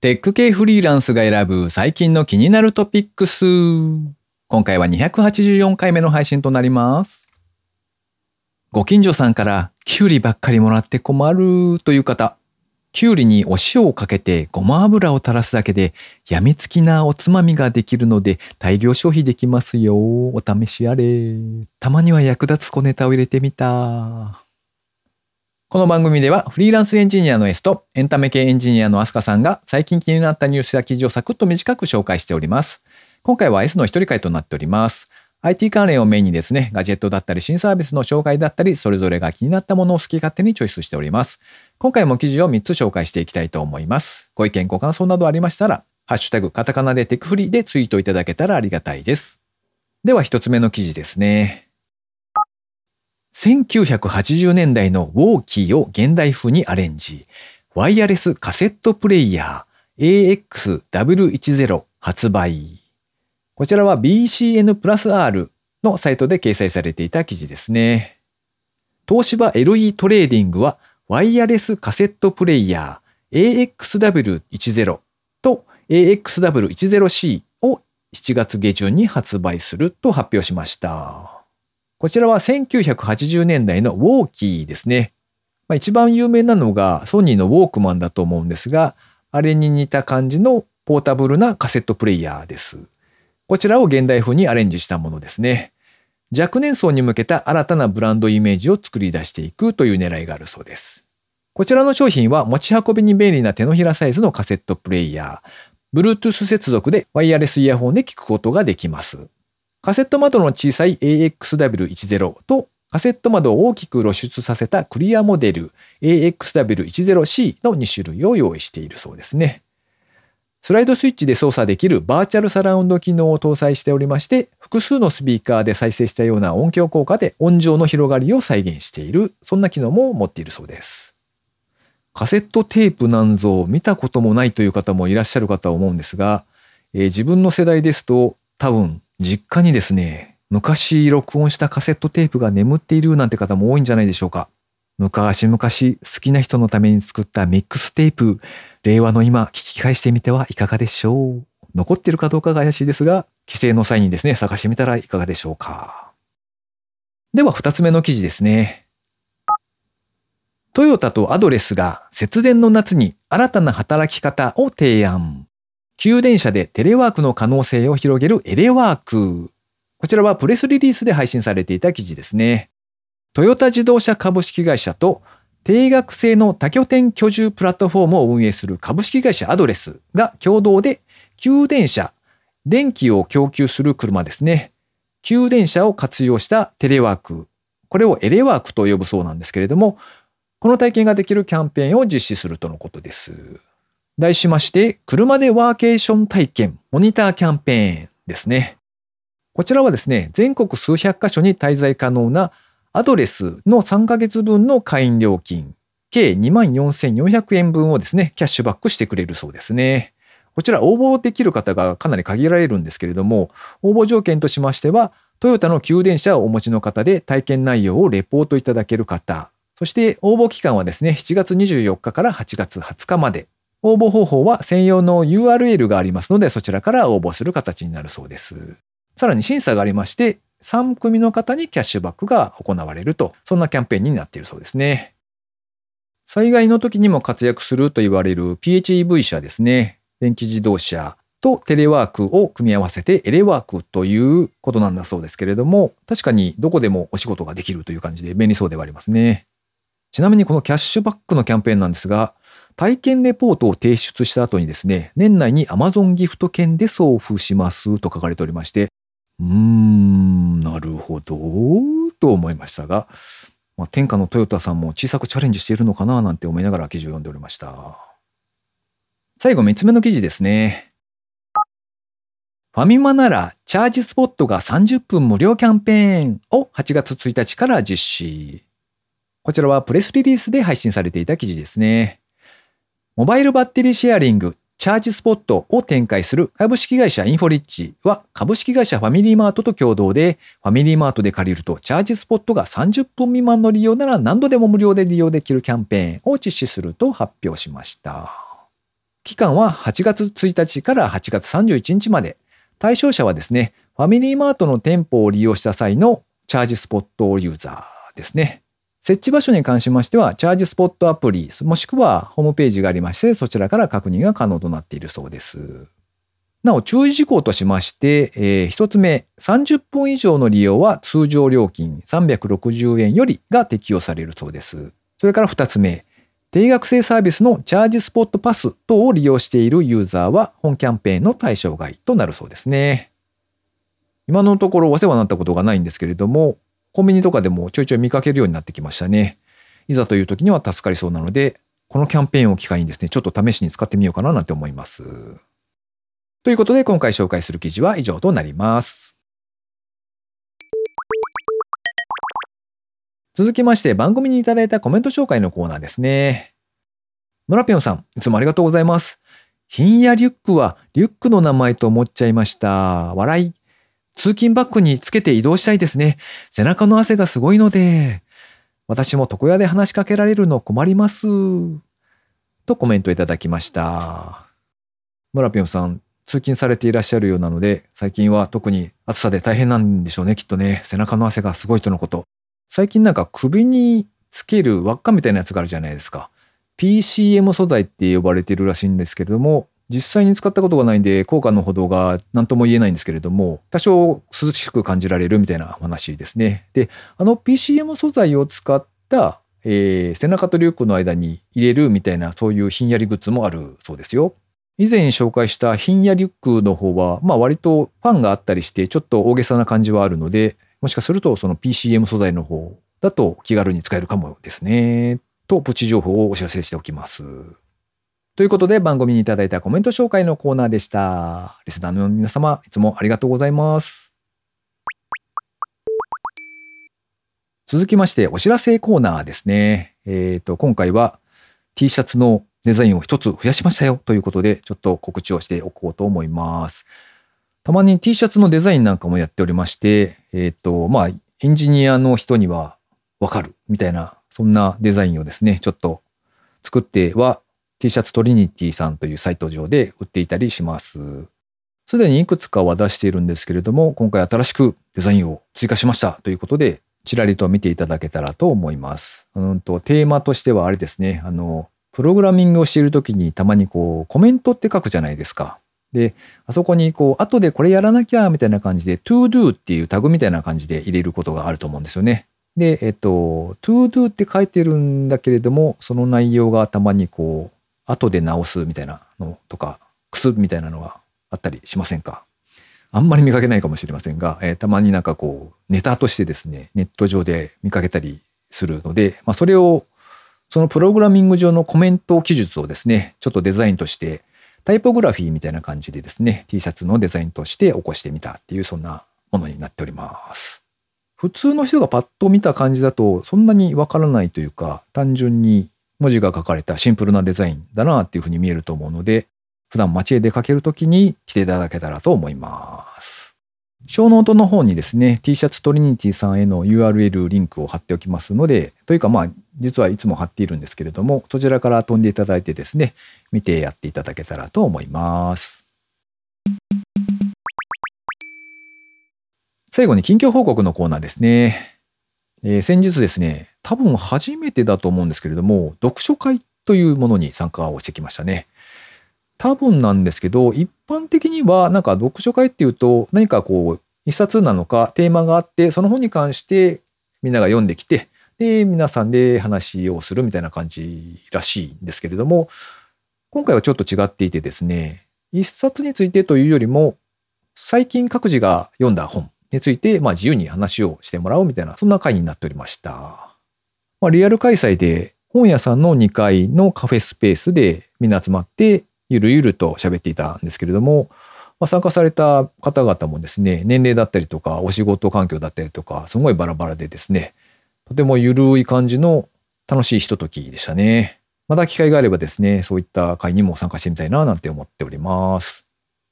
テック系フリーランスが選ぶ最近の気になるトピックス。今回は284回目の配信となります。ご近所さんからキュウリばっかりもらって困るという方、キュウリにお塩をかけてごま油を垂らすだけでやみつきなおつまみができるので大量消費できますよ。お試しあれ。たまには役立つ小ネタを入れてみた。この番組ではフリーランスエンジニアの S とエンタメ系エンジニアのアスカさんが最近気になったニュースや記事をサクッと短く紹介しております。今回は S の一人会となっております。IT 関連をメインにですね、ガジェットだったり新サービスの紹介だったり、それぞれが気になったものを好き勝手にチョイスしております。今回も記事を3つ紹介していきたいと思います。ご意見、ご感想などありましたら、ハッシュタグカタカナでテクフリでツイートいただけたらありがたいです。では一つ目の記事ですね。1980年代のウォーキーを現代風にアレンジ。ワイヤレスカセットプレイヤー AXW10 発売。こちらは BCN プラス R のサイトで掲載されていた記事ですね。東芝 LE トレーディングはワイヤレスカセットプレイヤー AXW10 と AXW10C を7月下旬に発売すると発表しました。こちらは1980年代のウォーキーですね。まあ、一番有名なのがソニーのウォークマンだと思うんですが、あれに似た感じのポータブルなカセットプレイヤーです。こちらを現代風にアレンジしたものですね。若年層に向けた新たなブランドイメージを作り出していくという狙いがあるそうです。こちらの商品は持ち運びに便利な手のひらサイズのカセットプレイヤー、Bluetooth 接続でワイヤレスイヤホンで聞くことができます。カセット窓の小さい AXW10 とカセット窓を大きく露出させたクリアモデル AXW10C の2種類を用意しているそうですね。スライドスイッチで操作できるバーチャルサラウンド機能を搭載しておりまして、複数のスピーカーで再生したような音響効果で音情の広がりを再現している、そんな機能も持っているそうです。カセットテープなんぞ見たこともないという方もいらっしゃるかと思うんですが、えー自分の世代ですと多分実家にですね、昔録音したカセットテープが眠っているなんて方も多いんじゃないでしょうか。昔々好きな人のために作ったミックステープ、令和の今聞き返してみてはいかがでしょう。残ってるかどうかが怪しいですが、帰省の際にですね、探してみたらいかがでしょうか。では二つ目の記事ですね。トヨタとアドレスが節電の夏に新たな働き方を提案。給電車でテレワークの可能性を広げるエレワーク。こちらはプレスリリースで配信されていた記事ですね。トヨタ自動車株式会社と定額制の多拠点居住プラットフォームを運営する株式会社アドレスが共同で給電車、電気を供給する車ですね。給電車を活用したテレワーク。これをエレワークと呼ぶそうなんですけれども、この体験ができるキャンペーンを実施するとのことです。題しまして、車でワーケーション体験モニターキャンペーンですね。こちらはですね、全国数百カ所に滞在可能なアドレスの3ヶ月分の会員料金、計24,400円分をですね、キャッシュバックしてくれるそうですね。こちら応募できる方がかなり限られるんですけれども、応募条件としましては、トヨタの給電車をお持ちの方で体験内容をレポートいただける方、そして応募期間はですね、7月24日から8月20日まで。応募方法は専用の URL がありますので、そちらから応募する形になるそうです。さらに審査がありまして、3組の方にキャッシュバックが行われると、そんなキャンペーンになっているそうですね。災害の時にも活躍すると言われる PHEV 車ですね。電気自動車とテレワークを組み合わせてエレワークということなんだそうですけれども、確かにどこでもお仕事ができるという感じで便利そうではありますね。ちなみにこのキャッシュバックのキャンペーンなんですが、体験レポートを提出した後にですね、年内に Amazon ギフト券で送付しますと書かれておりまして、うーん、なるほど、と思いましたが、まあ、天下のトヨタさんも小さくチャレンジしているのかななんて思いながら記事を読んでおりました。最後、三つ目の記事ですね。ファミマならチャージスポットが30分無料キャンペーンを8月1日から実施。こちらはプレスリリースで配信されていた記事ですね。モバイルバッテリーシェアリングチャージスポットを展開する株式会社インフォリッチは株式会社ファミリーマートと共同でファミリーマートで借りるとチャージスポットが30分未満の利用なら何度でも無料で利用できるキャンペーンを実施すると発表しました。期間は8月1日から8月31日まで。対象者はですね、ファミリーマートの店舗を利用した際のチャージスポットユーザーですね。設置場所に関しましては、チャージスポットアプリ、もしくはホームページがありまして、そちらから確認が可能となっているそうです。なお、注意事項としまして、えー、1つ目、30分以上の利用は通常料金360円よりが適用されるそうです。それから2つ目、定額制サービスのチャージスポットパス等を利用しているユーザーは本キャンペーンの対象外となるそうですね。今のところお世話になったことがないんですけれども、コンビニとかでもちょいちょい見かけるようになってきましたね。いざという時には助かりそうなので、このキャンペーンを機会にですね、ちょっと試しに使ってみようかななんて思います。ということで今回紹介する記事は以上となります。続きまして番組にいただいたコメント紹介のコーナーですね。村ぴょんさん、いつもありがとうございます。ひんやリュックはリュックの名前と思っちゃいました。笑い。通勤バッグにつけて移動したいですね。背中の汗がすごいので。私も床屋で話しかけられるの困ります。とコメントいただきました。村ぴょんさん、通勤されていらっしゃるようなので、最近は特に暑さで大変なんでしょうね、きっとね。背中の汗がすごいとのこと。最近なんか首につける輪っかみたいなやつがあるじゃないですか。PCM 素材って呼ばれているらしいんですけれども、実際に使ったことがないんで、効果のほどが何とも言えないんですけれども、多少涼しく感じられるみたいな話ですね。で、あの PCM 素材を使った、えー、背中とリュックの間に入れるみたいな、そういうひんやりグッズもあるそうですよ。以前紹介したひんやリュックの方は、まあ割とファンがあったりして、ちょっと大げさな感じはあるので、もしかするとその PCM 素材の方だと気軽に使えるかもですね。と、プチ情報をお知らせしておきます。ということで番組にいただいたコメント紹介のコーナーでした。リスナーの皆様、いつもありがとうございます。続きまして、お知らせコーナーですね。えっ、ー、と、今回は T シャツのデザインを一つ増やしましたよということで、ちょっと告知をしておこうと思います。たまに T シャツのデザインなんかもやっておりまして、えっ、ー、と、まあ、エンジニアの人にはわかるみたいな、そんなデザインをですね、ちょっと作っては T シャツトリニティさんというサイト上で売っていたりします。すでにいくつかは出しているんですけれども、今回新しくデザインを追加しましたということで、ちらりと見ていただけたらと思います。うんとテーマとしてはあれですね、あの、プログラミングをしているときにたまにこうコメントって書くじゃないですか。で、あそこにこう、後でこれやらなきゃみたいな感じで、to do っていうタグみたいな感じで入れることがあると思うんですよね。で、えっと、to do って書いてるんだけれども、その内容がたまにこう、後で直すみたいなのとか、くすみたいなのがあったりしませんか？あんまり見かけないかもしれませんが、えー、たまになんかこう、ネタとしてですね、ネット上で見かけたりするので、まあ、それを、そのプログラミング上のコメント記述をですね、ちょっとデザインとしてタイポグラフィーみたいな感じでですね、T シャツのデザインとして起こしてみたっていうそんなものになっております。普通の人がパッと見た感じだとそんなにわからないというか、単純に文字が書かれたシンプルなデザインだなっていうふうに見えると思うので、普段街へ出かけるときに着ていただけたらと思います。ショーノートの方にですね、T シャツトリニティさんへの URL リンクを貼っておきますので、というかまあ、実はいつも貼っているんですけれども、そちらから飛んでいただいてですね、見てやっていただけたらと思います。最後に近況報告のコーナーですね。えー、先日ですね、多分初めてだと思うんですけれども、読書会というものに参加をしてきましたね。多分なんですけど、一般的にはなんか読書会っていうと何かこう一冊なのかテーマがあって、その本に関してみんなが読んできて、で、皆さんで話をするみたいな感じらしいんですけれども、今回はちょっと違っていてですね、一冊についてというよりも、最近各自が読んだ本について、まあ自由に話をしてもらおうみたいな、そんな会になっておりました。まあ、リアル開催で本屋さんの2階のカフェスペースでみんな集まってゆるゆると喋っていたんですけれども、まあ、参加された方々もですね、年齢だったりとか、お仕事環境だったりとか、すごいバラバラでですね、とてもゆるい感じの楽しいひとときでしたね。また機会があればですね、そういった会にも参加してみたいななんて思っております。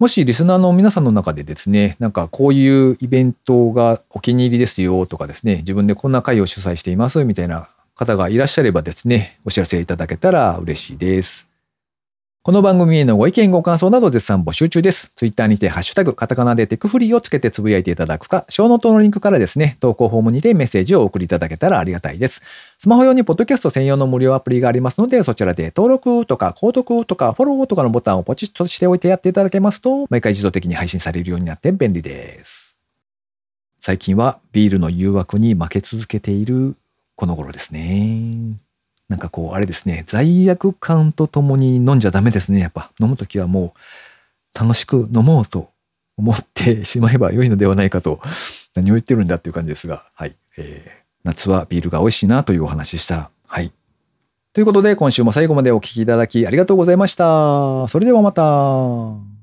もしリスナーの皆さんの中でですね、なんかこういうイベントがお気に入りですよとかですね、自分でこんな会を主催していますみたいな方がいらっしゃればですね、お知らせいただけたら嬉しいです。この番組へのご意見ご感想など絶賛募集中です。ツイッターにてハッシュタグカタカナでテクフリーをつけてつぶやいていただくか、ショーノートのリンクからですね、投稿フォームにてメッセージをお送りいただけたらありがたいです。スマホ用にポッドキャスト専用の無料アプリがありますので、そちらで登録とか購読とかフォローとかのボタンをポチッとしておいてやっていただけますと、毎回自動的に配信されるようになって便利です。最近はビールの誘惑に負け続けているこの頃ですね。なんかこう、あれですね、罪悪感とともに飲んじゃダメですね。やっぱ飲むときはもう楽しく飲もうと思ってしまえば良いのではないかと、何を言ってるんだっていう感じですが、はい。えー夏はビールが美味しいなというお話でした。はい。ということで、今週も最後までお聞きいただきありがとうございました。それではまた。